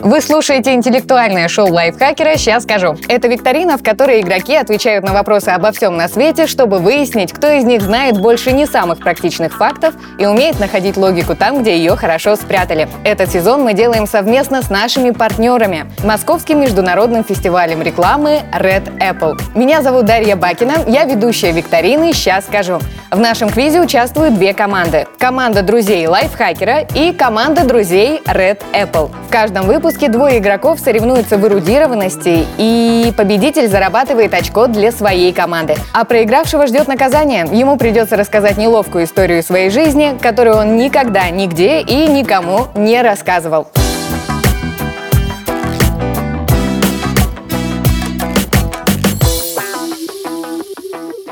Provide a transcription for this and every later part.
Вы слушаете интеллектуальное шоу лайфхакера «Сейчас скажу». Это викторина, в которой игроки отвечают на вопросы обо всем на свете, чтобы выяснить, кто из них знает больше не самых практичных фактов и умеет находить логику там, где ее хорошо спрятали. Этот сезон мы делаем совместно с нашими партнерами – Московским международным фестивалем рекламы Red Apple. Меня зовут Дарья Бакина, я ведущая викторины «Сейчас скажу». В нашем квизе участвуют две команды. Команда друзей лайфхакера и команда друзей Red Apple. В каждом выпуске выпуске двое игроков соревнуются в эрудированности, и победитель зарабатывает очко для своей команды. А проигравшего ждет наказание. Ему придется рассказать неловкую историю своей жизни, которую он никогда, нигде и никому не рассказывал.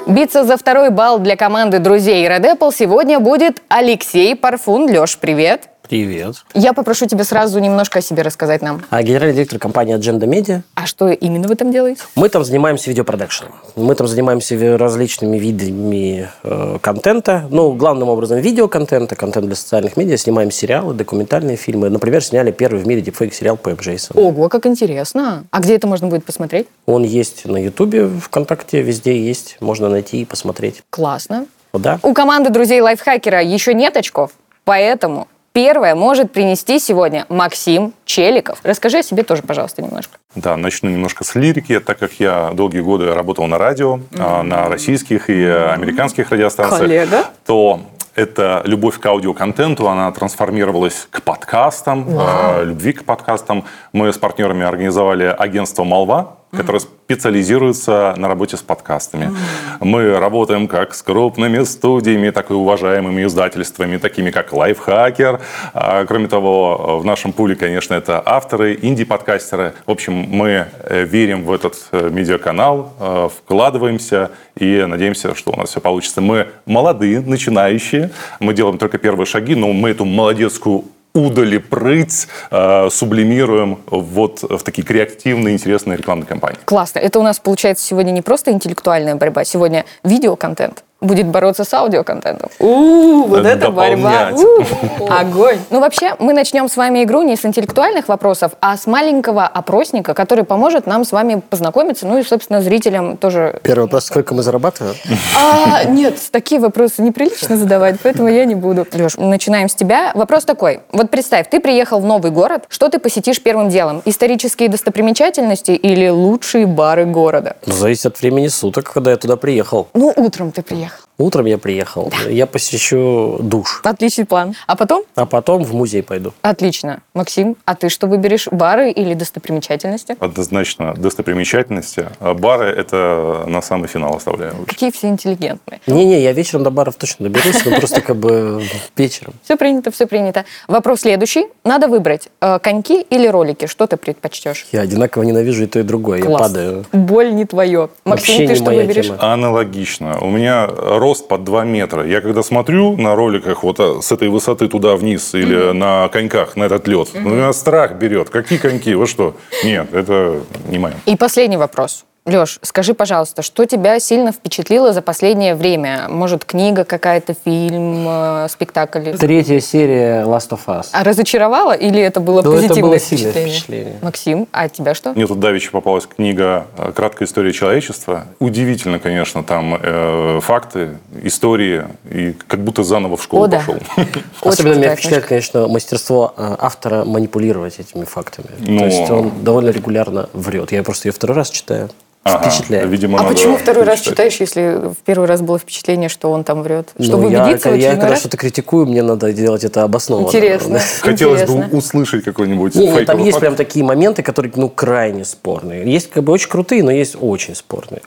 Биться за второй балл для команды друзей Red Apple сегодня будет Алексей Парфун. Леш, привет. Привет. Я попрошу тебя сразу немножко о себе рассказать нам. А генеральный директор компании Agenda Media. А что именно вы там делаете? Мы там занимаемся видеопродакшеном. Мы там занимаемся различными видами э, контента. Ну, главным образом видеоконтента, контент для социальных медиа. Снимаем сериалы, документальные фильмы. Например, сняли первый в мире дипфейк сериал Пэп Джейсон. Ого, как интересно. А где это можно будет посмотреть? Он есть на Ютубе, ВКонтакте, везде есть. Можно найти и посмотреть. Классно. Да. У команды друзей лайфхакера еще нет очков, поэтому Первое может принести сегодня Максим Челиков. Расскажи о себе тоже, пожалуйста, немножко. Да, начну немножко с лирики, так как я долгие годы работал на радио, mm-hmm. на российских и американских радиостанциях. Коллега. То эта любовь к аудиоконтенту, она трансформировалась к подкастам, wow. любви к подкастам. Мы с партнерами организовали агентство «Молва», которая специализируется на работе с подкастами. Мы работаем как с крупными студиями, так и уважаемыми издательствами, такими как Lifehacker. А, кроме того, в нашем пуле, конечно, это авторы, инди-подкастеры. В общем, мы э, верим в этот э, медиаканал, э, вкладываемся и надеемся, что у нас все получится. Мы молодые, начинающие, мы делаем только первые шаги, но мы эту молодецкую удали прыть, э, сублимируем вот в такие креативные, интересные рекламные кампании. Классно. Это у нас получается сегодня не просто интеллектуальная борьба, сегодня видеоконтент будет бороться с аудиоконтентом. У, вот это борьба. Огонь. Ну, вообще, мы начнем с вами игру не с интеллектуальных вопросов, а с маленького опросника, который поможет нам с вами познакомиться, ну и, собственно, зрителям тоже. Первый вопрос, сколько мы зарабатываем? А, нет, такие вопросы неприлично задавать, поэтому я не буду. Леш, начинаем с тебя. Вопрос такой. Вот представь, ты приехал в новый город, что ты посетишь первым делом? Исторические достопримечательности или лучшие бары города? Ну, зависит от времени суток, когда я туда приехал. Ну, утром ты приехал. Утром я приехал. Да. Я посещу душ. Отличный план. А потом? А потом в музей пойду. Отлично. Максим, а ты что выберешь? Бары или достопримечательности? Однозначно достопримечательности. А бары это на самый финал оставляю. Какие все интеллигентные. Не-не, я вечером до баров точно доберусь, но просто как бы вечером. Все принято, все принято. Вопрос следующий. Надо выбрать э, коньки или ролики. Что ты предпочтешь? Я одинаково ненавижу и то, и другое. Я падаю. Боль не твое. Максим, ты что выберешь? Аналогично. У меня рост под 2 метра. Я когда смотрю на роликах вот а, с этой высоты туда вниз или mm-hmm. на коньках на этот лед, mm-hmm. у меня страх берет. Какие коньки? Вы что? Нет, это не мое. И последний вопрос. Леш, скажи, пожалуйста, что тебя сильно впечатлило за последнее время? Может, книга какая-то, фильм, э, спектакль? Третья серия Last of Us. А разочаровала или это было ну, позитивное это было впечатление? впечатление? Максим, а тебя что? Мне тут давеча попалась книга э, «Краткая история человечества». Удивительно, конечно, там э, факты, истории, и как будто заново в школу О, да. пошел. Особенно меня впечатляет, конечно, мастерство э, автора манипулировать этими фактами. Ну... То есть он довольно регулярно врет. Я просто ее второй раз читаю. Ага, впечатляет. Видимо, а надо почему второй раз читаешь, если в первый раз было впечатление, что он там врет? Чтобы Ну, я, убедиться я очередной когда что-то критикую, мне надо делать это обоснованно. Интересно. Хотелось Интересно. бы услышать какой-нибудь Не, там есть факт. прям такие моменты, которые, ну, крайне спорные. Есть как бы очень крутые, но есть очень спорные.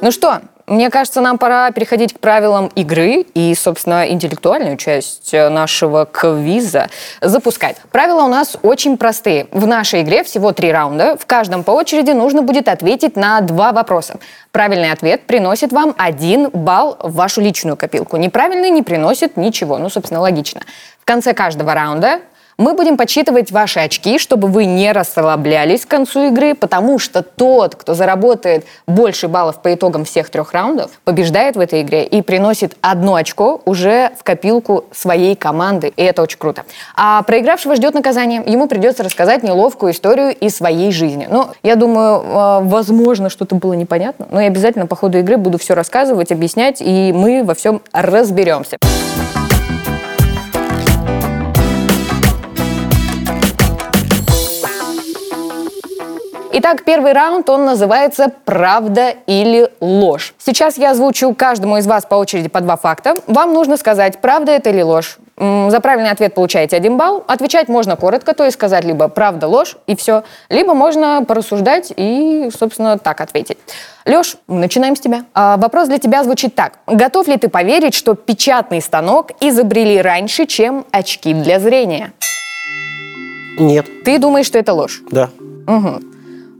Ну что, мне кажется, нам пора переходить к правилам игры и, собственно, интеллектуальную часть э, нашего квиза запускать. Правила у нас очень простые. В нашей игре всего три раунда. В каждом по очереди нужно будет ответить на два вопроса. Правильный ответ приносит вам один балл в вашу личную копилку. Неправильный не приносит ничего. Ну, собственно, логично. В конце каждого раунда Мы будем подсчитывать ваши очки, чтобы вы не расслаблялись к концу игры, потому что тот, кто заработает больше баллов по итогам всех трех раундов, побеждает в этой игре и приносит одно очко уже в копилку своей команды. И это очень круто. А проигравшего ждет наказание. Ему придется рассказать неловкую историю из своей жизни. Ну, я думаю, э, возможно, что-то было непонятно, но я обязательно по ходу игры буду все рассказывать, объяснять, и мы во всем разберемся. Итак, первый раунд, он называется «Правда или ложь». Сейчас я озвучу каждому из вас по очереди по два факта. Вам нужно сказать, правда это или ложь. За правильный ответ получаете один балл. Отвечать можно коротко, то есть сказать либо правда, ложь и все, либо можно порассуждать и, собственно, так ответить. Леш, начинаем с тебя. А, вопрос для тебя звучит так. Готов ли ты поверить, что печатный станок изобрели раньше, чем очки для зрения? Нет. Ты думаешь, что это ложь? Да. Угу.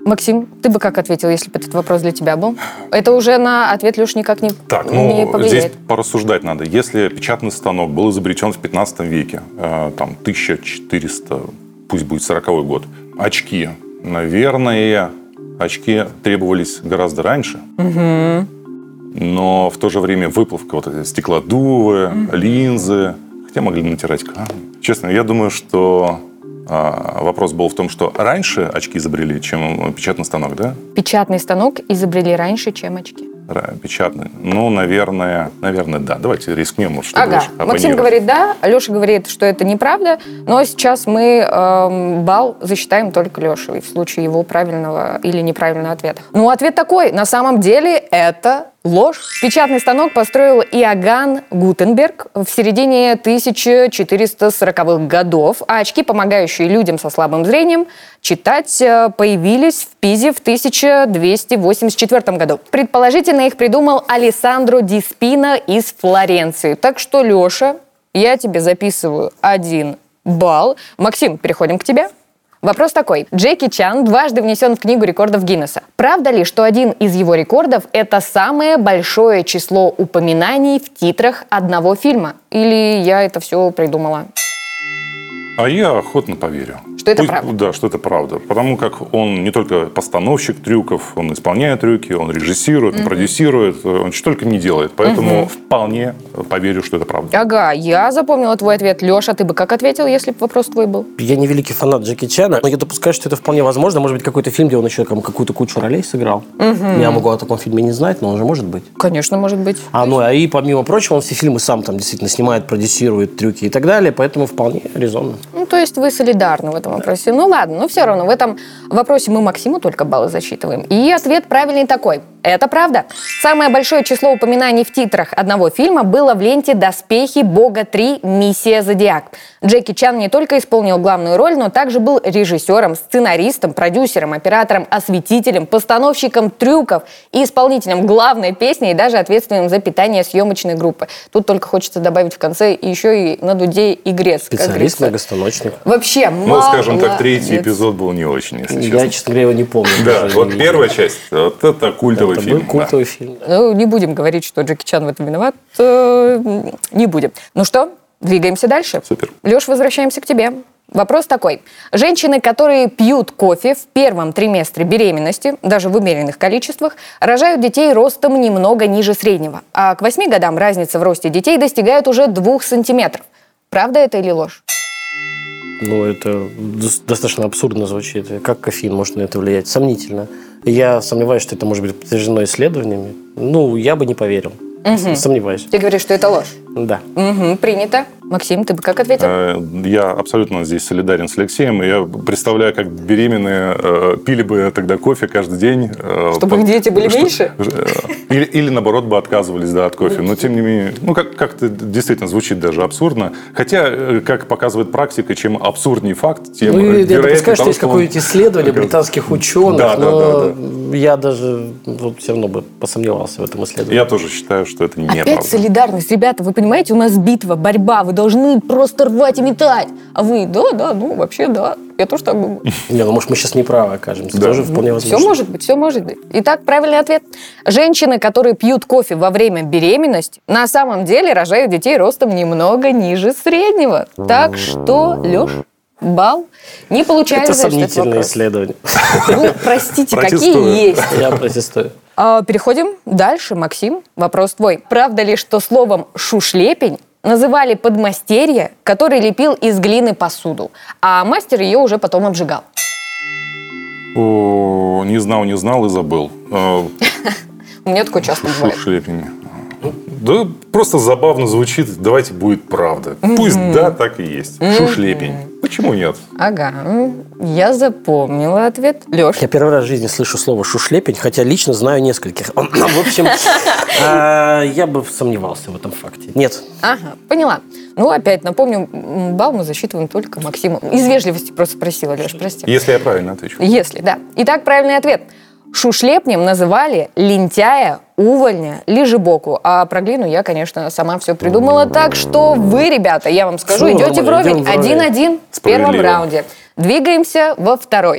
Максим, ты бы как ответил, если бы этот вопрос для тебя был? Это уже на ответ Леш никак не, Так, не ну, повлияет. здесь порассуждать надо. Если печатный станок был изобретен в 15 веке, э, там, 1400, пусть будет 40 год, очки, наверное, очки требовались гораздо раньше. Но в то же время выплавка, вот эти стеклодувы, линзы, хотя могли натирать камни. Честно, я думаю, что вопрос был в том, что раньше очки изобрели, чем печатный станок, да? Печатный станок изобрели раньше, чем очки. Печатный. Ну, наверное, наверное, да. Давайте рискнем, может, чтобы Ага, Максим говорит да, Леша говорит, что это неправда, но сейчас мы эм, балл засчитаем только Леше в случае его правильного или неправильного ответа. Ну, ответ такой, на самом деле это ложь. Печатный станок построил Иоганн Гутенберг в середине 1440-х годов, а очки, помогающие людям со слабым зрением, читать э, появились в Пизе в 1284 году. Предположительно, их придумал Алессандро Ди Спино из Флоренции. Так что, Леша, я тебе записываю один балл. Максим, переходим к тебе. Вопрос такой. Джеки Чан дважды внесен в Книгу рекордов Гиннесса. Правда ли, что один из его рекордов – это самое большое число упоминаний в титрах одного фильма? Или я это все придумала? А я охотно поверю. Что это правда? Да, что это правда. Потому как он не только постановщик трюков, он исполняет трюки, он режиссирует, он продюсирует, он что только не делает. Поэтому вполне поверю, что это правда. Ага, я запомнила твой ответ. Леша, ты бы как ответил, если бы вопрос твой был? Я не великий фанат Джеки Чана, но я допускаю, что это вполне возможно. Может быть, какой-то фильм, где он еще там какую-то кучу ролей сыграл. Я могу о таком фильме не знать, но он же может быть. Конечно, может быть. А, ну, а и помимо прочего, он все фильмы сам там действительно снимает, продюсирует трюки и так далее, поэтому вполне резонно. Ну, то есть вы солидарны в этом вопросе. Ну ладно, но все равно в этом вопросе мы Максиму только баллы засчитываем. И ответ правильный такой. Это правда. Самое большое число упоминаний в титрах одного фильма было в ленте «Доспехи Бога 3. Миссия Зодиак». Джеки Чан не только исполнил главную роль, но также был режиссером, сценаристом, продюсером, оператором, осветителем, постановщиком трюков и исполнителем главной песни и даже ответственным за питание съемочной группы. Тут только хочется добавить в конце еще и на дуде и грец. Специалист, многостаночник. Вообще, Ну, скажем так, третий эпизод был не очень, если честно. Я, честно говоря, его не помню. Да, вот первая часть, вот это культовый Это фильм. был культовый фильм. Ну, не будем говорить, что Джеки Чан в этом виноват. э, Не будем. Ну что, двигаемся дальше. Супер. Леш, возвращаемся к тебе. Вопрос такой. Женщины, которые пьют кофе в первом триместре беременности, даже в умеренных количествах, рожают детей ростом немного ниже среднего. А к 8 годам разница в росте детей достигает уже 2 сантиметров. Правда это или ложь? Ну, это дос- достаточно абсурдно звучит. Как кофеин может на это влиять? Сомнительно. Я сомневаюсь, что это может быть подтверждено исследованиями. Ну, я бы не поверил. Сомневаюсь. Ты говоришь, что это ложь. Да. Мгм, принято. Максим, ты бы как ответил? Э, Я абсолютно здесь солидарен с Алексеем. Я представляю, как беременные э, пили бы тогда кофе каждый день. э, Чтобы по- их дети были что- меньше? Или, или наоборот бы отказывались да, от кофе. Но тем не менее, ну как- как-то действительно звучит даже абсурдно. Хотя, как показывает практика, чем абсурднее факт, тем Ну, я вероятнее что того, есть какое-нибудь исследование британских ученых, Да, да, но да, я даже вот, все равно бы посомневался в этом исследовании. Я тоже считаю, что это Опять неправда. солидарность. Ребята, вы понимаете, у нас битва, борьба. Вы должны просто рвать и метать. А вы, да, да, ну, вообще, да. Я тоже так думаю. Не, ну может мы сейчас неправы окажемся. Да. Тоже вполне возможно. Все может быть, все может быть. Итак, правильный ответ. Женщины, которые пьют кофе во время беременности, на самом деле рожают детей ростом немного ниже среднего. Так что, Леш, балл. Не получаешь Это сомнительное исследование. Ну, простите, какие есть. Я протестую. А, Переходим дальше. Максим, вопрос твой. Правда ли, что словом «шушлепень» называли подмастерье, который лепил из глины посуду, а мастер ее уже потом обжигал? О, не знал, не знал и забыл. Э, У меня такое часто бывает. Шушлепень. Да просто забавно звучит. Давайте будет правда. Пусть да, так и есть. Шушлепень. Почему нет? Ага, м, я запомнила ответ. Леш, Я первый раз в жизни слышу слово «шушлепень», хотя лично знаю нескольких. В общем, а, я бы сомневался в этом факте. Нет. Ага, поняла. Ну, опять напомню, балл мы засчитываем только Максиму. Из вежливости просто спросила, Леш, прости. Если я правильно отвечу. Если, да. Итак, правильный ответ. Шушлепнем называли лентяя, увольня, лежебоку. А про глину я, конечно, сама все придумала. Так что вы, ребята, я вам скажу, идете нормально, вровень. идем вровень. Один-один в первом Справедливо. раунде. Двигаемся во второй.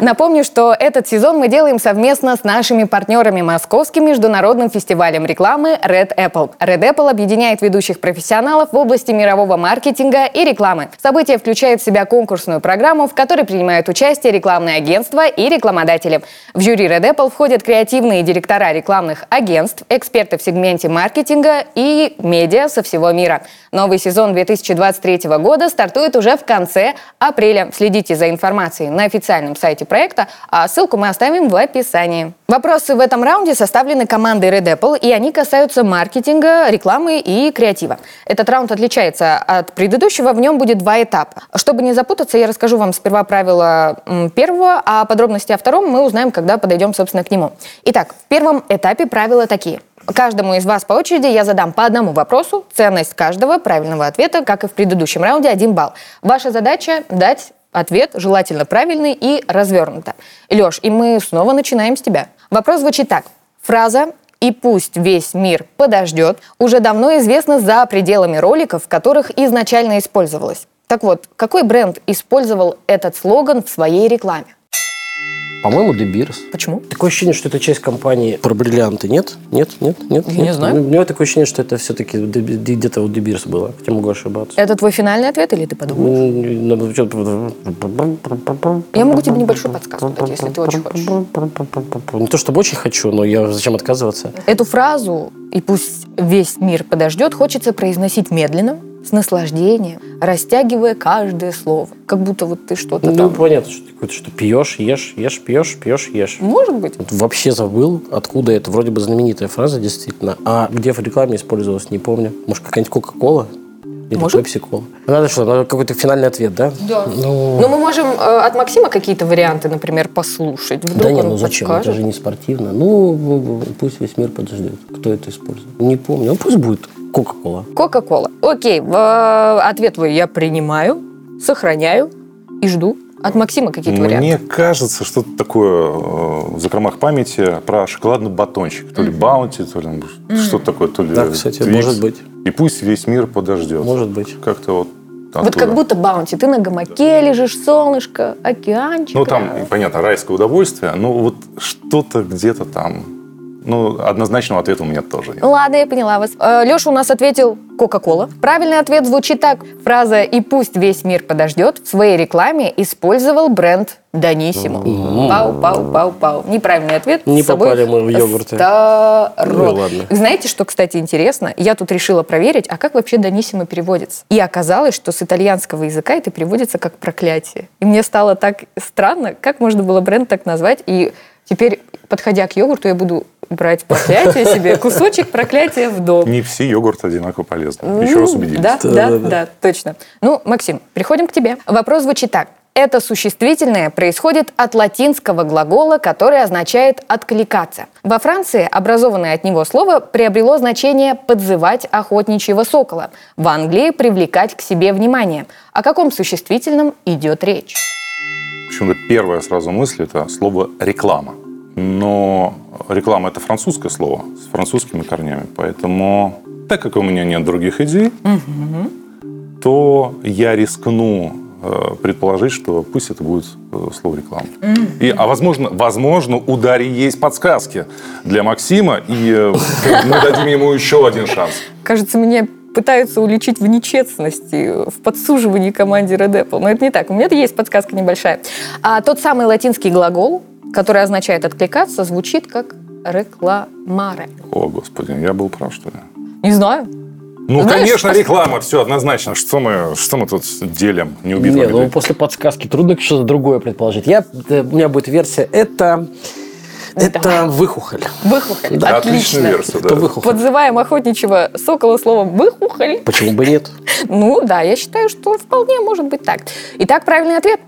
Напомню, что этот сезон мы делаем совместно с нашими партнерами Московским международным фестивалем рекламы Red Apple. Red Apple объединяет ведущих профессионалов в области мирового маркетинга и рекламы. Событие включает в себя конкурсную программу, в которой принимают участие рекламные агентства и рекламодатели. В жюри Red Apple входят креативные директора рекламных агентств, эксперты в сегменте маркетинга и медиа со всего мира. Новый сезон 2023 года стартует уже в конце апреля. Следите за информацией на официальном сайте проекта, а ссылку мы оставим в описании. Вопросы в этом раунде составлены командой Red Apple, и они касаются маркетинга, рекламы и креатива. Этот раунд отличается от предыдущего, в нем будет два этапа. Чтобы не запутаться, я расскажу вам сперва правила первого, а подробности о втором мы узнаем, когда подойдем, собственно, к нему. Итак, в первом этапе правила такие. Каждому из вас по очереди я задам по одному вопросу. Ценность каждого правильного ответа, как и в предыдущем раунде, один балл. Ваша задача дать ответ, желательно правильный и развернуто. Леш, и мы снова начинаем с тебя. Вопрос звучит так. Фраза «И пусть весь мир подождет» уже давно известна за пределами роликов, в которых изначально использовалась. Так вот, какой бренд использовал этот слоган в своей рекламе? По-моему, Beers. Почему? Такое ощущение, что это часть компании про бриллианты. Нет? Нет? Нет? Нет? Я не нет? знаю. У меня такое ощущение, что это все-таки где-то у Beers было. Хотя могу ошибаться. Это твой финальный ответ или ты подумал? Что-то- Я могу тебе небольшую подсказку дать, если ты очень хочешь. Не то чтобы очень хочу, но я зачем отказываться? Эту фразу «и пусть весь мир подождет» хочется произносить медленно, с наслаждением, растягивая каждое слово. Как будто вот ты что-то Ну, там... понятно, что такое, что пьешь, ешь, ешь, пьешь, пьешь, ешь. Может быть. Вот Вообще забыл, откуда это. Вроде бы знаменитая фраза, действительно. А где в рекламе использовалась, не помню. Может, какая-нибудь Кока-Кола? Или Может. Пепси-Кола? Надо что, надо какой-то финальный ответ, да? Да. Ну, Но мы можем э, от Максима какие-то варианты, например, послушать. Вдруг да нет, ну зачем? подскажет. Это же не спортивно. Ну, пусть весь мир подождет. Кто это использует? Не помню. Ну, пусть будет Кока-Кола. Кока-кола. Окей, э, ответ твой я принимаю, сохраняю и жду. От Максима какие-то варианты. Мне кажется, что-то такое э, в закромах памяти про шоколадный батончик. То ли баунти, то ли что-то такое, то ли Да, кстати, Твикс. может быть. И пусть весь мир подождет. Может быть. Как-то вот Вот оттуда. как будто баунти. Ты на гамаке лежишь, солнышко, океанчик. Ну, там, понятно, райское удовольствие, но вот что-то где-то там... Ну, однозначного ответа у меня тоже нет. Ладно, я поняла вас. Леша у нас ответил Кока-Кола. Правильный ответ звучит так. Фраза «И пусть весь мир подождет» в своей рекламе использовал бренд Даниссимо. Пау, пау, пау, пау. Неправильный ответ. Не попали мы в йогурты. Старо. Ну. Знаете, что, кстати, интересно? Я тут решила проверить, а как вообще Даниссимо переводится? И оказалось, что с итальянского языка это переводится как проклятие. И мне стало так странно, как можно было бренд так назвать. И теперь, подходя к йогурту, я буду брать проклятие себе, кусочек проклятия в дом. Не все йогурты одинаково полезны. Еще раз убедились. Да, Да, да, точно. Ну, Максим, переходим к тебе. Вопрос звучит так. Это существительное происходит от латинского глагола, который означает «откликаться». Во Франции образованное от него слово приобрело значение «подзывать охотничьего сокола». В Англии «привлекать к себе внимание». О каком существительном идет речь? Почему-то первая сразу мысль – это слово «реклама». Но реклама – это французское слово с французскими корнями. Поэтому, так как у меня нет других идей, то я рискну э, предположить, что пусть это будет э, слово реклама. И, а возможно, возможно, у Дарьи есть подсказки для Максима, и э, мы дадим ему еще один шанс. Кажется, меня пытаются уличить в нечестности, в подсуживании команде Red Apple. Но это не так. У меня есть подсказка небольшая. А тот самый латинский глагол, который означает «откликаться», звучит как «рекламаре». О, господи, я был прав, что ли? Не знаю. Ну, Знаешь, конечно, пос- реклама, все однозначно. Что мы, что мы тут делим? Не убить Не, ну после подсказки трудно что-то другое предположить. Я, э, у меня будет версия, это, это выхухоль. Выхухоль. Да, Отличная Отлично. версия, Это да. выхухоль. Подзываем охотничьего сокола словом «выхухоль». Почему бы нет? Ну да, я считаю, что вполне может быть так. Итак, правильный ответ.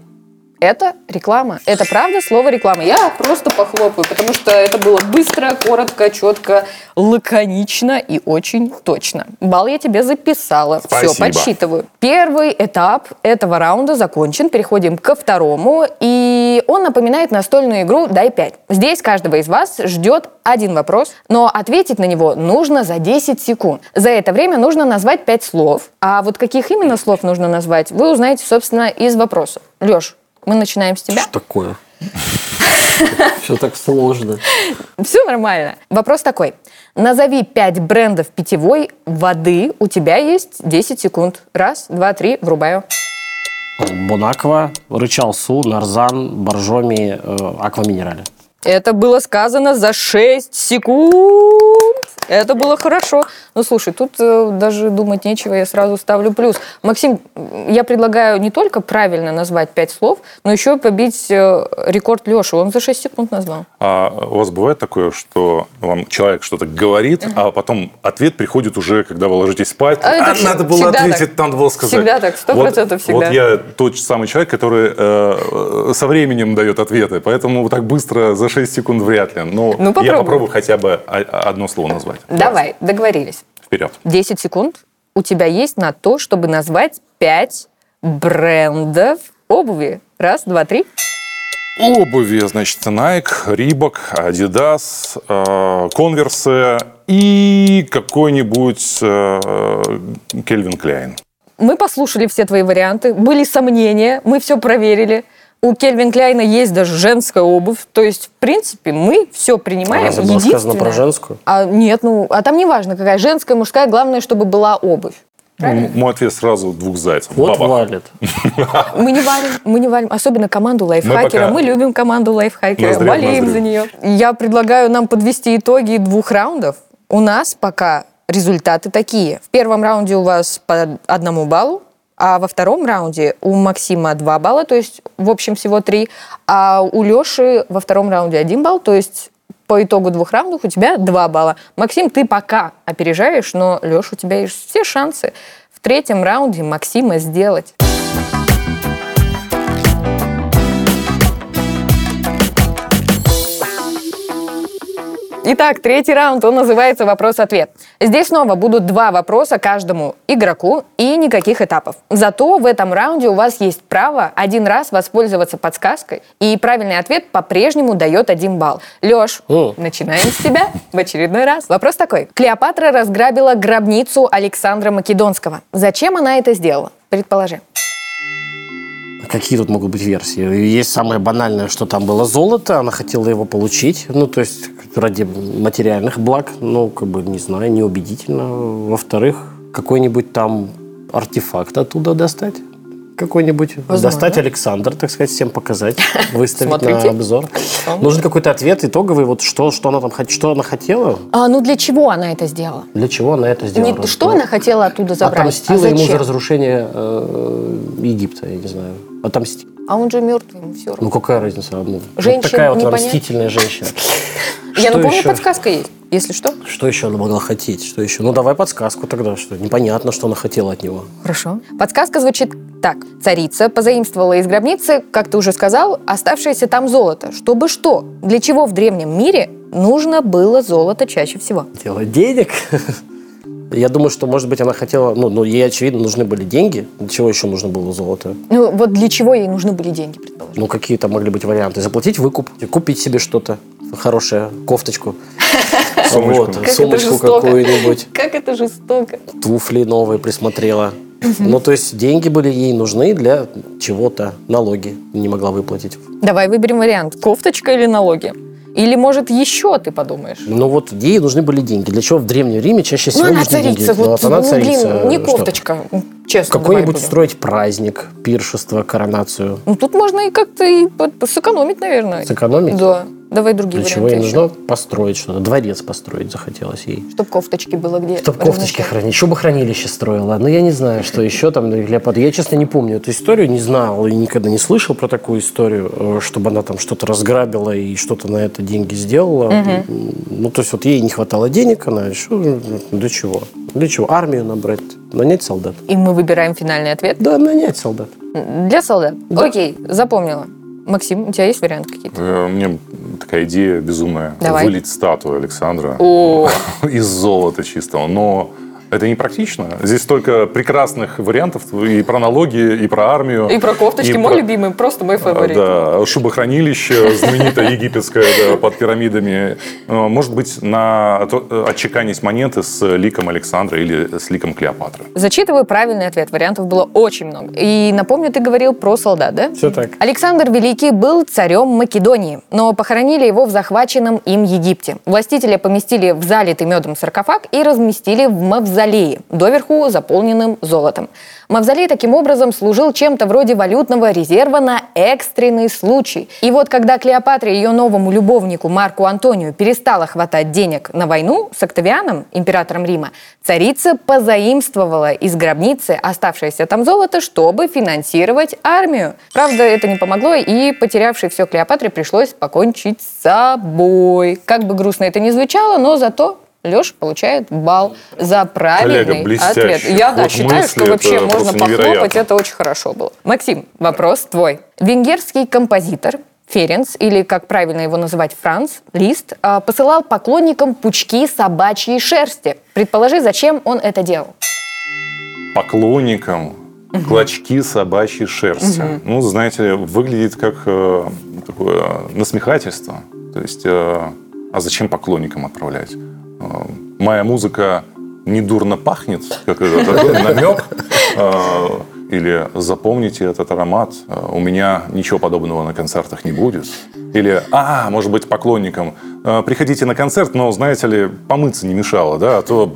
Это реклама. Это правда слово реклама. Я просто похлопаю, потому что это было быстро, коротко, четко, лаконично и очень точно. Бал я тебе записала. Все, Спасибо. подсчитываю. Первый этап этого раунда закончен. Переходим ко второму. И он напоминает настольную игру «Дай 5». Здесь каждого из вас ждет один вопрос, но ответить на него нужно за 10 секунд. За это время нужно назвать 5 слов. А вот каких именно слов нужно назвать, вы узнаете, собственно, из вопроса. Леш, мы начинаем с тебя. Что такое? Все так сложно. Все нормально. Вопрос такой. Назови 5 брендов питьевой воды. У тебя есть 10 секунд. Раз, два, три, врубаю. Бонаква, Рычал Су, Нарзан, Боржоми, э, Аква Минерале. Это было сказано за 6 секунд. Это было хорошо. Ну, слушай, тут э, даже думать нечего, я сразу ставлю плюс. Максим, я предлагаю не только правильно назвать 5 слов, но еще и побить э, рекорд Леши. Он за 6 секунд назвал. А у вас бывает такое, что вам человек что-то говорит, а потом ответ приходит уже, когда вы ложитесь спать? А А, надо было так. ответить, надо было сказать. Всегда так, 100% вот, всегда. Вот я тот самый человек, который э, со временем дает ответы, поэтому так быстро за 6 секунд вряд ли. Но Ну, я попробуй. попробую хотя бы одно слово назвать. Давай, договорились. Вперед. 10 секунд у тебя есть на то, чтобы назвать 5 брендов обуви. Раз, два, три. Обуви, значит, Nike, Reebok, Adidas, э, Converse и какой-нибудь э, Calvin Klein. Мы послушали все твои варианты, были сомнения, мы все проверили. У Кельвин Кляйна есть даже женская обувь. То есть, в принципе, мы все принимаем. Разве было сказано про женскую? А, нет, ну, а там не важно, какая женская, мужская, главное, чтобы была обувь. М- Мой ответ сразу двух зайцев. Вот Бабах. валит. Мы не валим, мы не валим, особенно команду лайфхакера. пока- Мы, любим команду лайфхакера, Ноздря в болеем ноздрю. за нее. Я предлагаю нам подвести итоги двух раундов. У нас пока результаты такие. В первом раунде у вас по одному баллу, а во втором раунде у Максима два балла, то есть в общем всего три, а у Леши во втором раунде один балл, то есть по итогу двух раундов у тебя два балла. Максим, ты пока опережаешь, но, Леша, у тебя есть все шансы в третьем раунде Максима сделать. Итак, третий раунд, он называется «Вопрос-ответ». Здесь снова будут два вопроса каждому игроку и никаких этапов. Зато в этом раунде у вас есть право один раз воспользоваться подсказкой, и правильный ответ по-прежнему дает один балл. Леш, О. начинаем с тебя в очередной раз. Вопрос такой. Клеопатра разграбила гробницу Александра Македонского. Зачем она это сделала? Предположи. Какие тут могут быть версии? Есть самое банальное, что там было золото, она хотела его получить, ну, то есть ради материальных благ, ну, как бы, не знаю, неубедительно. Во-вторых, какой-нибудь там артефакт оттуда достать. Какой-нибудь. Возможно. Достать Александр, так сказать, всем показать, выставить Смотрите. на обзор. Нужен какой-то ответ итоговый, вот что, что она там что она хотела, А, ну для чего она это сделала? для чего она это сделала. Не, что Ну, она хотела оттуда забрать? Отомстила а ему за разрушение э, Египта, я не знаю. Отомстила. А он же мертвый, ему все равно. Ну какая разница? Ну, вот Женщина такая вот она понять. мстительная женщина. Я напомню, еще? подсказка есть, если что. Что еще она могла хотеть? Что еще? Ну давай подсказку тогда, что непонятно, что она хотела от него. Хорошо. Подсказка звучит так. Царица позаимствовала из гробницы, как ты уже сказал, оставшееся там золото. Чтобы что? Для чего в древнем мире нужно было золото чаще всего? Дело денег. Я думаю, что, может быть, она хотела... Ну, ну, ей, очевидно, нужны были деньги. Для чего еще нужно было золото? Ну, вот для чего ей нужны были деньги, предположим? Ну, какие-то могли быть варианты. Заплатить выкуп, купить себе что-то хорошее, кофточку. Сумочку. Вот, сумочку какую-нибудь, Как это жестоко. туфли новые присмотрела. Ну, то есть деньги были ей нужны для чего-то, налоги не могла выплатить. Давай выберем вариант. Кофточка или налоги? Или, может, еще ты подумаешь? Ну вот ей нужны были деньги. Для чего в Древнем Риме чаще всего Ну, она нужны деньги? царица. Ну, Вот, вот она ну, царица. блин, не что? Честно, Какой-нибудь будем. устроить праздник, пиршество, коронацию. Ну, тут можно и как-то и под- сэкономить, наверное. Сэкономить? Да. Давай другие Для чего ей нужно построить что-то? Дворец построить захотелось ей. Чтоб кофточки было где. Чтоб кофточки хранить. Еще бы хранилище строила. Но я не знаю, что еще там для Клеопатры. Я, честно, не помню эту историю, не знал и никогда не слышал про такую историю, э, чтобы она там что-то разграбила и что-то на это деньги сделала. М, Ну, то есть вот ей не хватало денег, она еще для чего? Для чего? Армию набрать, нанять солдат. И мы выбираем финальный ответ. Да, нанять солдат. Для солдат. Окей, запомнила. Максим, у тебя есть варианты какие-то? Э, Мне такая идея безумная. Давай. Вылить статую Александра О, из золота чистого. Но это не практично. Здесь столько прекрасных вариантов и про налоги, и про армию. и про кофточки. и Мой про- любимый, просто мой А, фаворит. Да, шубохранилище знаменитое египетское да, под пирамидами. Э, Может быть, на отчеканить монеты с ликом Александра или с ликом Клеопатры. Зачитываю правильный ответ. Вариантов было очень много. И напомню, ты говорил про солдат, да? Все так. Александр Великий был царем Македонии, но похоронили его в захваченном им Египте. Властителя поместили в залитый медом саркофаг и разместили в мавзолее, доверху заполненным золотом. Мавзолей таким образом служил чем-то вроде валютного резерва на экстренный случай. И вот когда Клеопатре и ее новому любовнику Марку Антонию перестало хватать денег на войну с Октавианом, императором Рима, царица позаимствовала из гробницы оставшееся там золото, чтобы финансировать армию. Правда, это не помогло, и потерявшей все Клеопатре пришлось покончить с собой. Как бы грустно это ни звучало, но зато Леша получает балл за правильный Коллега, ответ. Я да, считаю, мысли что вообще можно похлопать, невероятно. это очень хорошо было. Максим, вопрос твой. Венгерский композитор Ференц, или, как правильно его называть, Франц, Лист, а, посылал поклонникам пучки собачьей шерсти. Предположи, зачем он это делал? Поклонникам клочки собачьей шерсти. Ну, знаете, выглядит как э, такое насмехательство. То есть, э, а зачем поклонникам отправлять? Э, моя музыка недурно пахнет, как это, такой намек. Э, Или запомните этот аромат, э, у меня ничего подобного на концертах не будет. Или, а, может быть, поклонникам, приходите на концерт, но, знаете ли, помыться не мешало, да, а то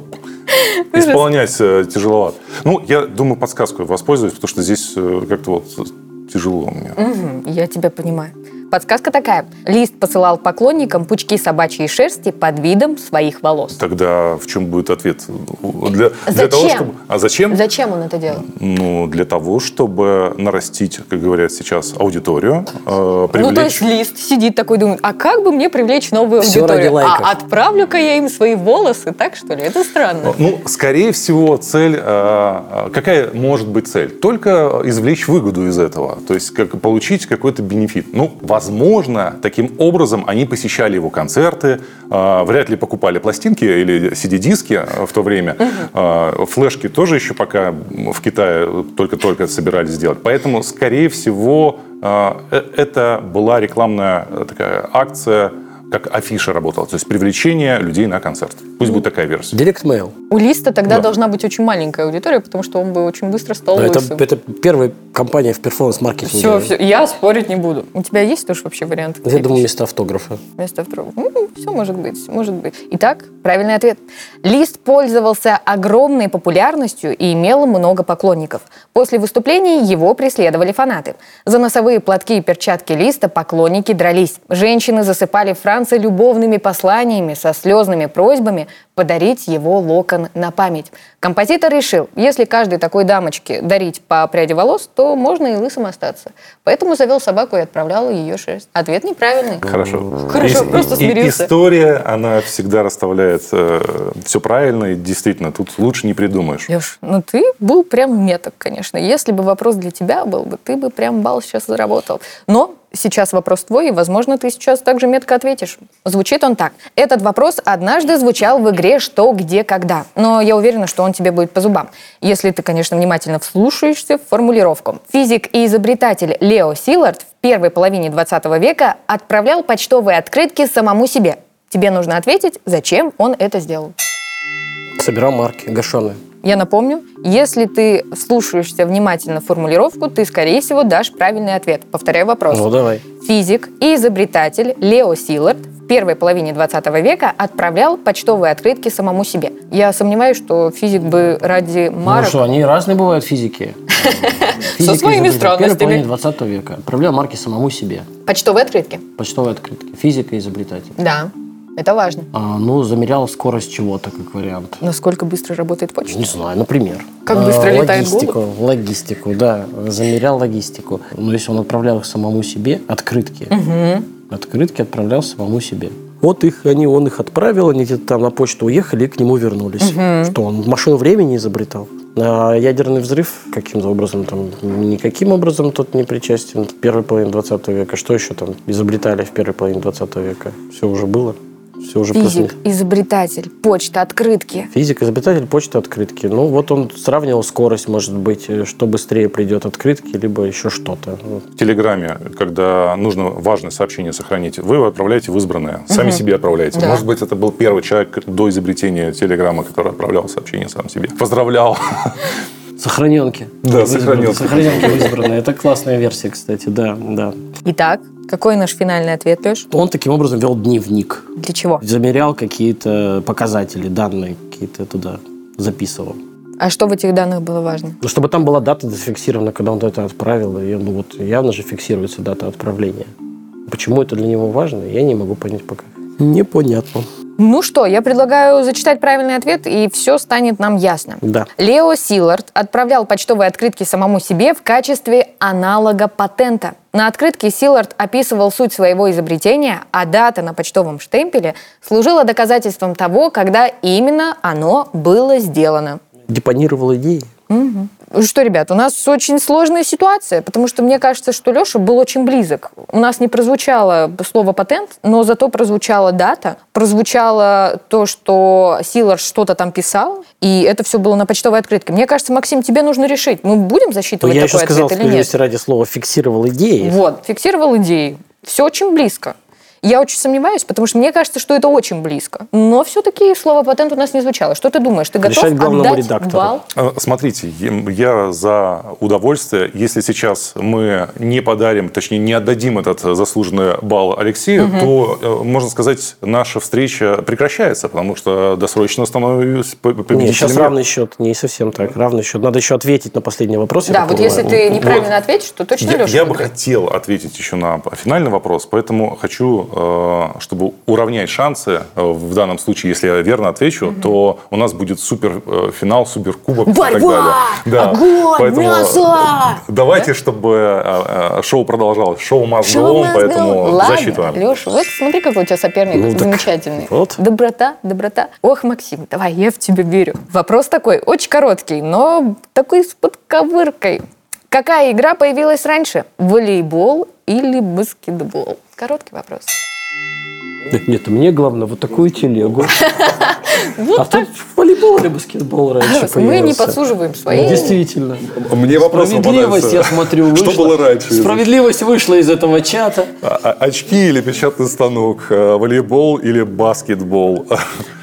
исполнять э, тяжеловато. Ну, я думаю, подсказку воспользуюсь, потому что здесь э, как-то вот тяжело мне. Я тебя понимаю. Подсказка такая. Лист посылал поклонникам пучки собачьей шерсти под видом своих волос. Тогда в чем будет ответ? Для, для того, Зачем? чтобы... А зачем? Зачем он это делал? Ну, для того, чтобы нарастить, как говорят сейчас, аудиторию, э, привлечь... Ну, то есть лист сидит такой, думает, а как бы мне привлечь новую ради аудиторию? лайков. А отправлю-ка я им свои волосы, так что ли? Это странно. Ну, скорее всего, цель... э, Какая может быть цель? Только извлечь выгоду из этого. То есть как, получить какой-то бенефит. Ну, возможно, таким образом они посещали его концерты, э, вряд ли покупали пластинки или CD-диски в то время. Э, Флешки тоже еще пока в Китае только-только собирались делать. Поэтому, скорее всего, э, это была рекламная такая акция, как афиша работала. То есть привлечение людей на концерт. Пусть будет такая версия. Директ mail. У Листа тогда Да. должна быть очень маленькая аудитория, потому что он бы очень быстро стал Это, это первая компания в перформанс-маркетинге. Все, все, я спорить не буду. У тебя есть тоже вообще варианты? Я думаю, вместо автографа. Вместо второго. все может быть, может быть. Итак, правильный ответ. Лист пользовался огромной популярностью и имел много поклонников. После выступлений его преследовали фанаты. За носовые платки и перчатки Листа поклонники дрались. Женщины засыпали Франца любовными посланиями со слезными просьбами подарить его локон на память. Композитор решил, если каждой такой дамочке дарить по пряди волос, то можно и лысым остаться. Поэтому завел собаку и отправлял ее шерсть. Ответ неправильный. Хорошо. Хорошо, просто смирился. история, она всегда расставляет все правильно, и действительно, тут лучше не придумаешь. Леш, ну ты был прям меток, конечно. Если бы вопрос для тебя был бы, ты бы прям балл сейчас заработал. Но сейчас вопрос твой, и, возможно, ты сейчас также метко ответишь. Звучит он так. Этот вопрос однажды звучал в игре «Что, где, когда». Но я уверена, что он тебе будет по зубам. Если ты, конечно, внимательно вслушаешься в формулировку. Физик и изобретатель Лео Силард в первой половине 20 века отправлял почтовые открытки самому себе. Тебе нужно ответить, зачем он это сделал. Собирал марки, гашеные. Я напомню, если ты слушаешься внимательно формулировку, ты, скорее всего, дашь правильный ответ. Повторяю вопрос. Ну, давай. Физик и изобретатель Лео Силард в первой половине 20 века отправлял почтовые открытки самому себе. Я сомневаюсь, что физик бы ради марок... Ну что, они разные бывают, физики. Со своими изобретатель В первой странностями. половине 20 века отправлял марки самому себе. Почтовые открытки. Почтовые открытки. Физика и изобретатель. Да, это важно. А, ну, замерял скорость чего-то, как вариант. Насколько быстро работает почта? Не знаю, например. Как быстро А, летает логистику, Логистику, да. Замерял логистику. Но если он отправлял их самому себе, открытки, открытки отправлял самому себе. Вот их, они, он их отправил, они где-то там на почту уехали и к нему вернулись. Что, он машину времени изобретал? А ядерный взрыв каким-то образом там, никаким образом тот не причастен. Первой половине 20 века. Что еще там изобретали в первой половине 20 века? Все уже было. Все уже после Физик, изобретатель, почта, открытки. Физик, изобретатель почты открытки. Ну, вот он сравнивал скорость, может быть, э, что быстрее придет открытки, либо еще что-то. В Телеграме, когда нужно важное сообщение сохранить, вы его отправляете в избранное. Сами себе отправляете. Да. Может быть, это был первый человек до изобретения Телеграма, который отправлял сообщение сам себе. Поздравлял. Сохраненки. Да, сохраненки. Сохраненки избранные. Это классная версия, кстати, да, да. Итак, какой наш финальный ответ, Леш? Он таким образом вел дневник. Для чего? Замерял какие-то показатели, данные какие-то туда записывал. А что в этих данных было важно? Ну, чтобы там была дата зафиксирована, когда он это отправил. И, ну, вот явно же фиксируется дата отправления. Почему это для него важно, я не могу понять пока. Непонятно. Ну что, я предлагаю зачитать правильный ответ, и все станет нам ясно. Да. Лео Силард отправлял почтовые открытки самому себе в качестве аналога патента. На открытке Силард описывал суть своего изобретения, а дата на почтовом штемпеле служила доказательством того, когда именно оно было сделано. Депонировал идеи. Что, ребят, у нас очень сложная ситуация, потому что мне кажется, что Леша был очень близок. У нас не прозвучало слово патент, но зато прозвучала дата, прозвучало то, что Силар что-то там писал, и это все было на почтовой открытке. Мне кажется, Максим, тебе нужно решить, мы будем Но засчитывать Ну, я еще такой сказал, ответ или нет. справедливости ради слова, фиксировал идеи. Вот, фиксировал идеи. Все очень близко. Я очень сомневаюсь, потому что мне кажется, что это очень близко. Но все-таки слово патент у нас не звучало. Что ты думаешь? Ты готов Решать главному отдать редактору. балл? Э, Смотрите, я за удовольствие. Если сейчас мы не подарим, точнее, не отдадим этот заслуженный балл Алексею, то, э, можно сказать, наша встреча прекращается, потому что досрочно становлюсь по- Нет, победителем. сейчас равный счет. Не совсем так. Равный счет. Надо еще ответить на последний вопрос. Да, вот если ты неправильно ответишь, то точно Я, Леша я бы хотел ответить еще на финальный вопрос, поэтому хочу, чтобы уравнять шансы, э, в данном случае, если я верно отвечу, то у нас будет супер э, финал, супер кубок и так Борьба! далее. Огонь! Мясо! Давайте, чтобы э, э, шоу продолжалось. Шоу must go поэтому Ладно, засчитываем. Леша, вот смотри, какой у тебя соперник Ну, замечательный. вот. Доброта, доброта. Ох, Максим, давай, я в тебя верю. Вопрос такой, очень короткий, но такой с подковыркой. Какая игра появилась раньше? Волейбол или баскетбол? Короткий вопрос. Нет, мне главное вот такую телегу. А тут волейбол или баскетбол раньше Мы не подсуживаем свои. Действительно. Мне вопрос Справедливость, я смотрю, Что вышла. было раньше? Справедливость вышла из этого чата. А- а- Очки или печатный станок, волейбол или баскетбол.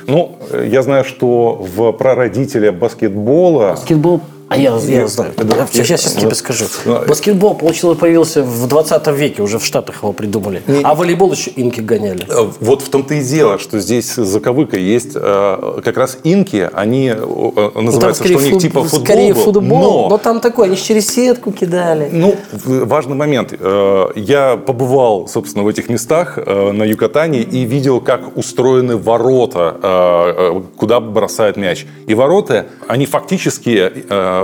Ну, я знаю, что в прародителе баскетбола Баскетбол А я, я знаю. Я сейчас, сейчас тебе скажу. Баскетбол получил, появился в 20 веке, уже в Штатах его придумали. А волейбол еще инки гоняли. Э, Вот в том-то и дело, что здесь заковыка есть. э, Как раз инки, они э, Ну, называются, что у них фут- типа футбол скорее футбол, но... но там такой, они через сетку кидали. Ну, важный момент. Я побывал, собственно, в этих местах на Юкатане и видел, как устроены ворота, куда бросают мяч. И ворота, они фактически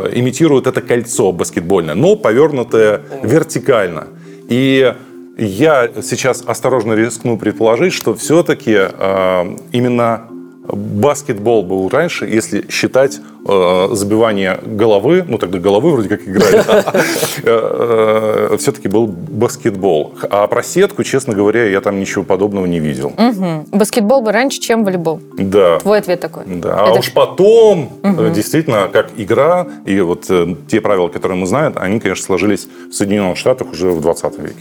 э, имитируют это кольцо баскетбольное, но повернутое вертикально. И я сейчас осторожно рискну предположить, что все-таки именно баскетбол был раньше, если считать э, забивание головы, ну тогда головы вроде как играли, все-таки был баскетбол. А про сетку, честно говоря, я там ничего подобного не видел. Баскетбол бы раньше, чем волейбол. Да. Твой ответ такой. Да, а уж потом, э, действительно, как игра, и вот э, те правила, которые мы знаем, они, конечно, сложились в Соединенных Штатах уже в 20 веке.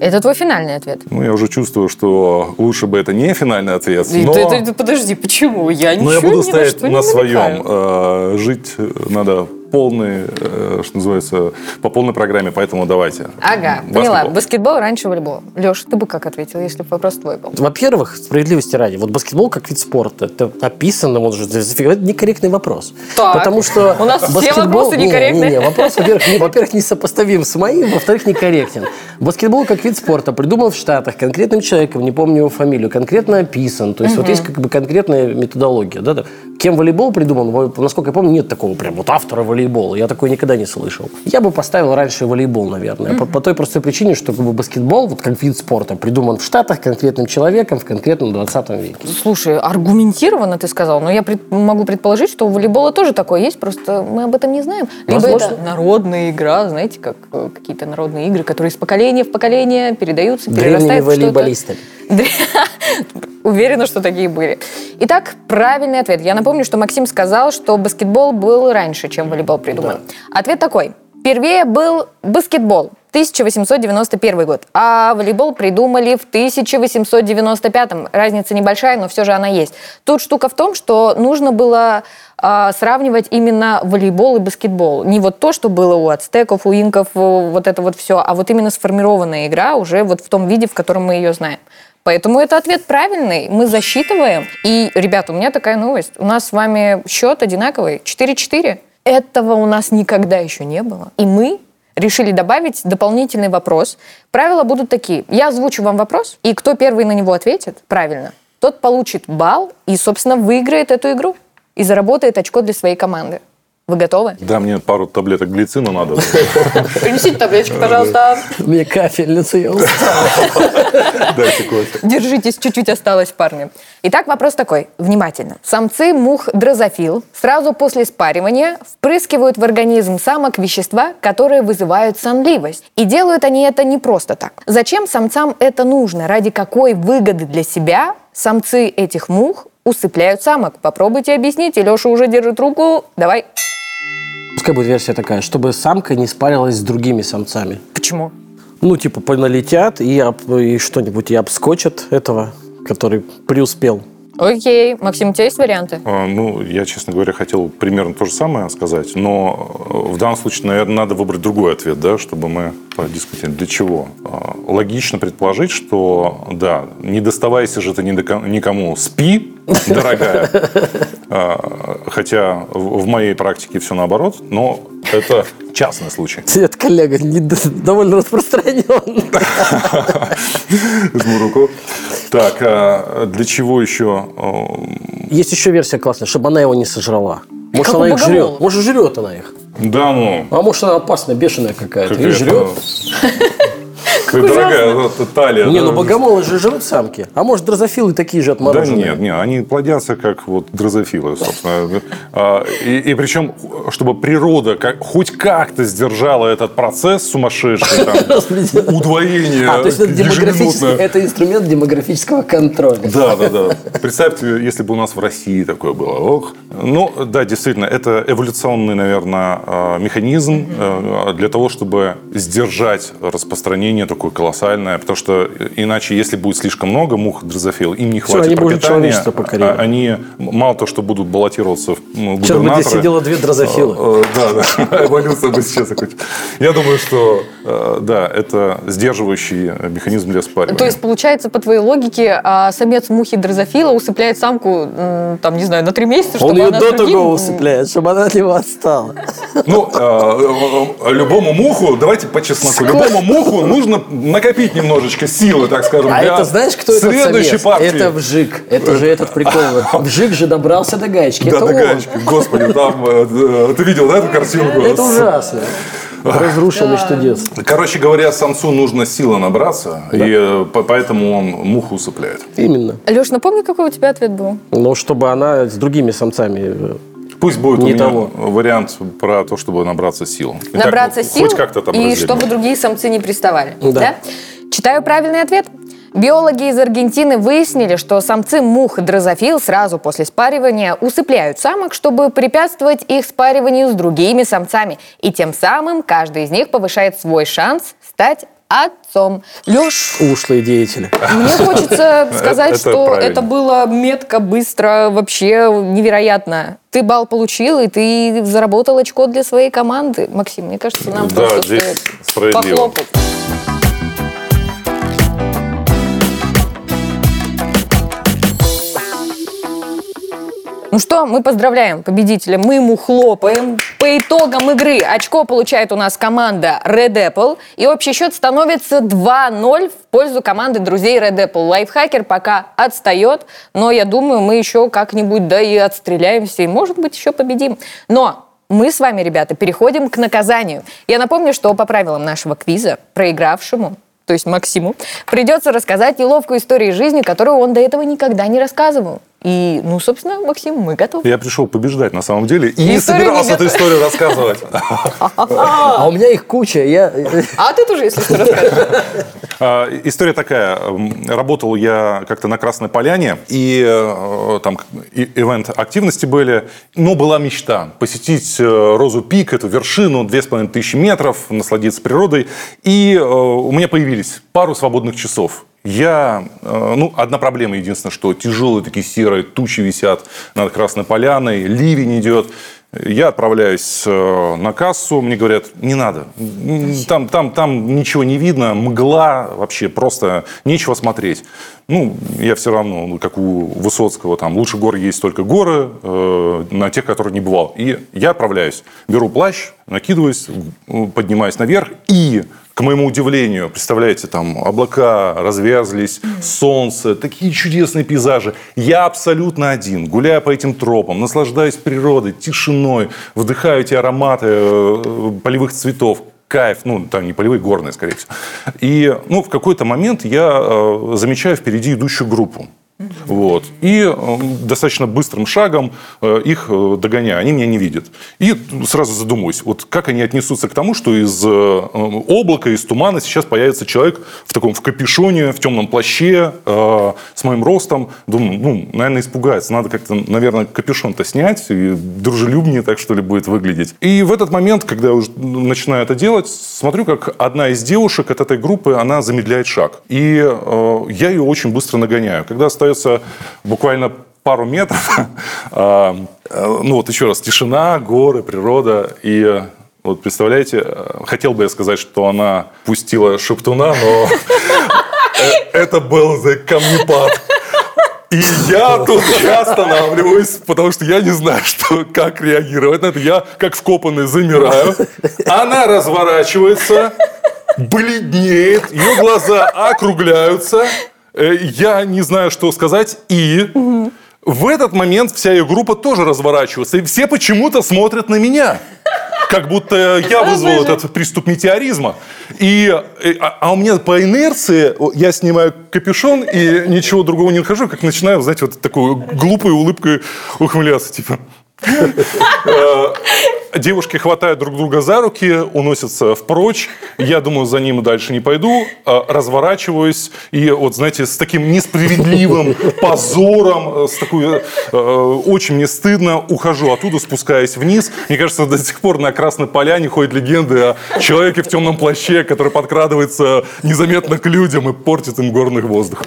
Это твой финальный ответ. Ну, я уже чувствую, что лучше бы это не финальный ответ, но... подожди, почему? Я Но я буду стоять на своем. Там э, жить надо полный, э, что называется, по полной программе, поэтому давайте. Ага, Баскетбол. поняла. Баскетбол раньше волейбол. Леш, ты бы как ответил, если бы вопрос твой был? Во-первых, справедливости ради, вот баскетбол как вид спорта, это описано, он же это некорректный вопрос. Так. Потому что У нас все баскетбол- вопросы Не, некорректные. Не, не, вопрос, во-первых, не, во-первых, несопоставим с моим, во-вторых, некорректен. Баскетбол как вид спорта придуман в Штатах конкретным человеком, не помню его фамилию, конкретно описан. То есть вот есть как бы конкретная методология. Да. Кем волейбол придуман, насколько я помню, нет такого прям вот автора волейбола. Я такой никогда не слышал. Я бы поставил раньше волейбол, наверное. По, по той простой причине, что как бы баскетбол, вот как вид спорта, придуман в Штатах конкретным человеком в конкретном 20 веке. Слушай, аргументированно ты сказал, но я пред- могу предположить, что у волейбола тоже такое есть, просто мы об этом не знаем. Либо Возможно. это народная игра, знаете, как э, какие-то народные игры, которые из поколения в поколение передаются, Древними перерастают в что-то. волейболистами. Уверена, что такие были. Итак, правильный ответ. Я напомню, что Максим сказал, что баскетбол был раньше, чем волейбол придуман. Ответ такой. Впервые был баскетбол. 1891 год. А волейбол придумали в 1895. Разница небольшая, но все же она есть. Тут штука в том, что нужно было а, сравнивать именно волейбол и баскетбол. Не вот то, что было у ацтеков, у инков, э, вот это вот все, а вот именно сформированная игра уже вот в том виде, в котором мы ее знаем. Поэтому это ответ правильный. Мы засчитываем. И, ребята, у меня такая новость. У нас с вами счет одинаковый. 4-4. Этого у нас никогда еще не было. И мы решили добавить дополнительный вопрос. Правила будут такие. Я озвучу вам вопрос, и кто первый на него ответит правильно, тот получит балл и, собственно, выиграет эту игру и заработает очко для своей команды. Вы готовы? Да, мне пару таблеток глицина надо. Принесите таблеточку, пожалуйста. Мне кафельницу я. Дайте кофе. Держитесь, чуть-чуть осталось, парни. Итак, вопрос такой. Внимательно. Самцы мух дрозофил сразу после спаривания впрыскивают в организм самок вещества, которые вызывают сонливость. И делают они это не просто так. Зачем самцам это нужно? Ради какой выгоды для себя самцы этих мух усыпляют самок? Попробуйте объяснить. И Леша уже держит руку. Давай. Пускай будет версия такая, чтобы самка не спарилась с другими самцами. Почему? Ну, типа, поналетят и, об- и что-нибудь и обскочат этого, который преуспел. Окей. Максим, у тебя есть варианты? А, Ну, я, честно говоря, хотел примерно то же самое сказать, но э, в данном случае, наверное, надо выбрать другой ответ, да, чтобы мы подискутировали. Для чего? А, Логично предположить, что, да, не доставайся же ты ни до ко- никому, спи, дорогая. А, Хотя в моей практике все наоборот, но это частный случай. Этот коллега не- довольно распространен. Жму руку. Так, а для чего еще? а, Есть еще версия классная, чтобы она его не сожрала. Может, она их жрет. Может, жрет она их. Да ну, А может, она опасная, бешеная какая-то. И жрет. Какая дорогая вот талия. Не, да. ну богомолы же жрут самки. А может, дрозофилы такие же Да отмороженные. нет, нет, они плодятся как вот дрозофилы, собственно. А, И, и причем, чтобы природа как, хоть как-то сдержала этот процесс сумасшедший, там, удвоение А, то есть это, демографический, это инструмент демографического контроля. Да, да, да. Представьте, если бы у нас в России такое было. Ох. Ну, да, действительно, это эволюционный, наверное, механизм э, для того, чтобы сдержать распространение такое колоссальное, потому что иначе, если будет слишком много мух дрозофил, им не Всё, хватит они будут пропитания, человечество покорять. а- они мало то, что будут баллотироваться в ну, Сейчас бы здесь губернаторы, сидело две дрозофилы. Э, Да, да. Эволюция бы сейчас. Я думаю, что э, да, это сдерживающий механизм для спаривания. То есть, получается, по твоей лоgiке, а, самец мухи дрозофила усыпляет самку, там, не знаю, на три месяца, чтобы Он ее она до того усыпляет, чтобы она от него отстала. Ну, э, э, любому муху, давайте по чесноку, любому муху нужно накопить немножечко силы, так скажем, А для это знаешь, кто самец? партии. Это Вжик. Это же этот прикол. Вжик же добрался до гаечки. Да, это до он. гаечки. Господи, там, э, э, ты видел, да, эту картинку? Это ужасно. Разрушил мечту детства. Короче говоря, самцу нужно силы набраться, и э, по- поэтому он муху усыпляет. Именно. Леш, напомни, какой у тебя ответ был? Но чтобы она с другими самцами... Пусть будет Не у меня того. вариант про то, чтобы набраться сил. Набраться ну, сил, Хоть как-то там и разделим. чтобы другие самцы не приставали. Да. Читаю правильный ответ. Биологи из Аргентины выяснили, что самцы мух дрозофил сразу после спаривания усыпляют самок, чтобы препятствовать их спариванию с другими самцами. И тем самым каждый из них повышает свой шанс стать отцом. Леш, Ушлые деятели. мне хочется сказать, Это что это было метко, быстро, вообще невероятно. Ты балл получил, и ты заработал очко для своей команды. Максим, мне кажется, нам Да, просто здесь стоит справедливо. похлопать. Что, мы поздравляем победителя, мы ему хлопаем. По итогам игры очко получает у нас команда Red Apple, и общий счет становится 2-0 в пользу команды друзей Red Apple. Лайфхакер пока отстает, но я думаю, мы еще как-нибудь да и отстреляемся, и может быть еще победим. Но мы с вами, ребята, переходим к наказанию. Я напомню, что по правилам нашего квиза проигравшему то есть Максиму, придется рассказать неловкую историю из жизни, которую он до этого никогда не рассказывал. И, ну, собственно, Максим, мы готовы. Я пришел побеждать на самом деле и не собирался эту историю рассказывать. А у меня их куча. Я... А ты тоже, если что, расскажешь. А, История такая. Работал я как-то на Красной Поляне, и э, там ивент активности были. Но была мечта посетить э, Розу Пик, эту вершину, 2500 метров, насладиться природой. И э, у меня появились пару свободных часов. Я, э, ну, одна проблема единственное, что тяжелые такие серые тучи висят над Красной Поляной, ливень идет. Я отправляюсь э, на кассу, мне говорят, не надо, там, там, там ничего не видно, мгла, вообще просто нечего смотреть. Ну, я все равно, ну, как у Высоцкого, там, лучше гор есть только горы, э, на тех, которые не бывал. И я отправляюсь, беру плащ, накидываюсь, поднимаюсь наверх и к моему удивлению, представляете, там облака развязлись, солнце, такие чудесные пейзажи. Я абсолютно один, гуляя по этим тропам, наслаждаюсь природой, тишиной, вдыхаю эти ароматы э, полевых цветов. Кайф, ну, там не полевые, горные, скорее всего. И, ну, в какой-то момент я э, замечаю впереди идущую группу. Вот. И э, достаточно быстрым шагом э, их э, догоняю. Они меня не видят. И сразу задумываюсь, вот как они отнесутся к тому, что из облака, из тумана сейчас появится человек в таком в капюшоне, в темном плаще, с моим ростом. Думаю, ну, наверное, испугается. Надо как-то, наверное, капюшон-то снять и дружелюбнее так, что ли, будет выглядеть. И в этот момент, когда я уже начинаю это делать, смотрю, как одна из девушек от этой группы, она замедляет шаг. И я ее очень быстро нагоняю. Когда остается буквально пару метров, э, э, ну вот еще раз, тишина, горы, природа, и э, вот представляете, э, хотел бы я сказать, что она пустила шептуна, но это был камнепад. И я тут я останавливаюсь, потому что я не знаю, что, как реагировать на это. Я, как вкопанный, замираю. Она разворачивается, бледнеет, ее глаза округляются. Э, Я не знаю, что сказать. И в этот момент вся ее группа тоже разворачивается. И все почему-то смотрят на меня. Как будто я вызвал этот приступ метеоризма. И, и- а, а у меня по инерции я снимаю капюшон и ничего другого не нахожу, как начинаю, знаете, вот такой глупой улыбкой ухмыляться, типа. Э, Девушки хватают друг друга за руки, уносятся впрочь. Я думаю, за ним дальше не пойду. Э, Разворачиваюсь и вот, знаете, с таким несправедливым позором, э, с такой, очень мне стыдно, ухожу оттуда, спускаясь вниз. Мне кажется, до сих пор на Красной Поляне ходят легенды о человеке в темном плаще, который подкрадывается незаметно к людям и портит им горный воздух.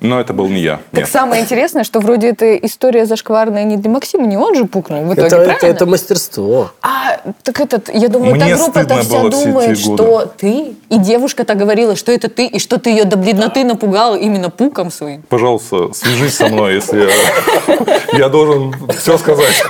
Но это был не я. Так Нет. самое интересное, что вроде эта история зашкварная не для Максима, не он же пукнул в итоге, Это, это, правильно? это мастерство. А, так этот, я думаю, Мне та группа-то вся все думает, что ты, и девушка-то говорила, что это ты, и что ты ее до бледноты напугал именно пуком своим. Пожалуйста, свяжись со мной, если я, я должен все сказать.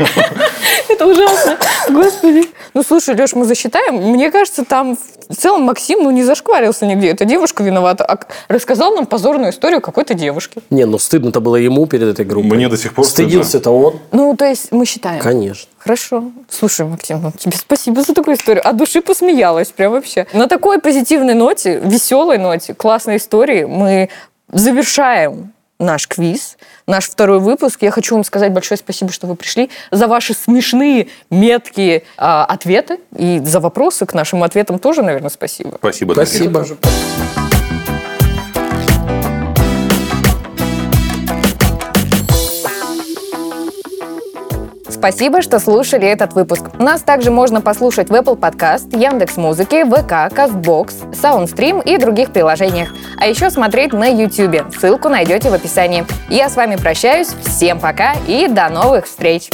Это ужасно. Господи. Ну, слушай, Леш, мы засчитаем. Мне кажется, там в целом Максим ну, не зашкварился нигде. Это девушка виновата. А рассказал нам позорную историю какой-то девушки. Не, ну стыдно-то было ему перед этой группой. Мне до сих пор Стыдился-то он. Ну, то есть мы считаем. Конечно. Хорошо. Слушай, Максим, ну, тебе спасибо за такую историю. От души посмеялась, прям вообще. На такой позитивной ноте, веселой ноте, классной истории мы завершаем наш квиз, наш второй выпуск. Я хочу вам сказать большое спасибо, что вы пришли, за ваши смешные, меткие а, ответы и за вопросы к нашим ответам тоже, наверное, спасибо. Спасибо. Дмитрий. Спасибо. Спасибо, что слушали этот выпуск. Нас также можно послушать в Apple Podcast, Яндекс.Музыке, ВК, Castbox, Soundstream и других приложениях. А еще смотреть на YouTube. Ссылку найдете в описании. Я с вами прощаюсь. Всем пока и до новых встреч!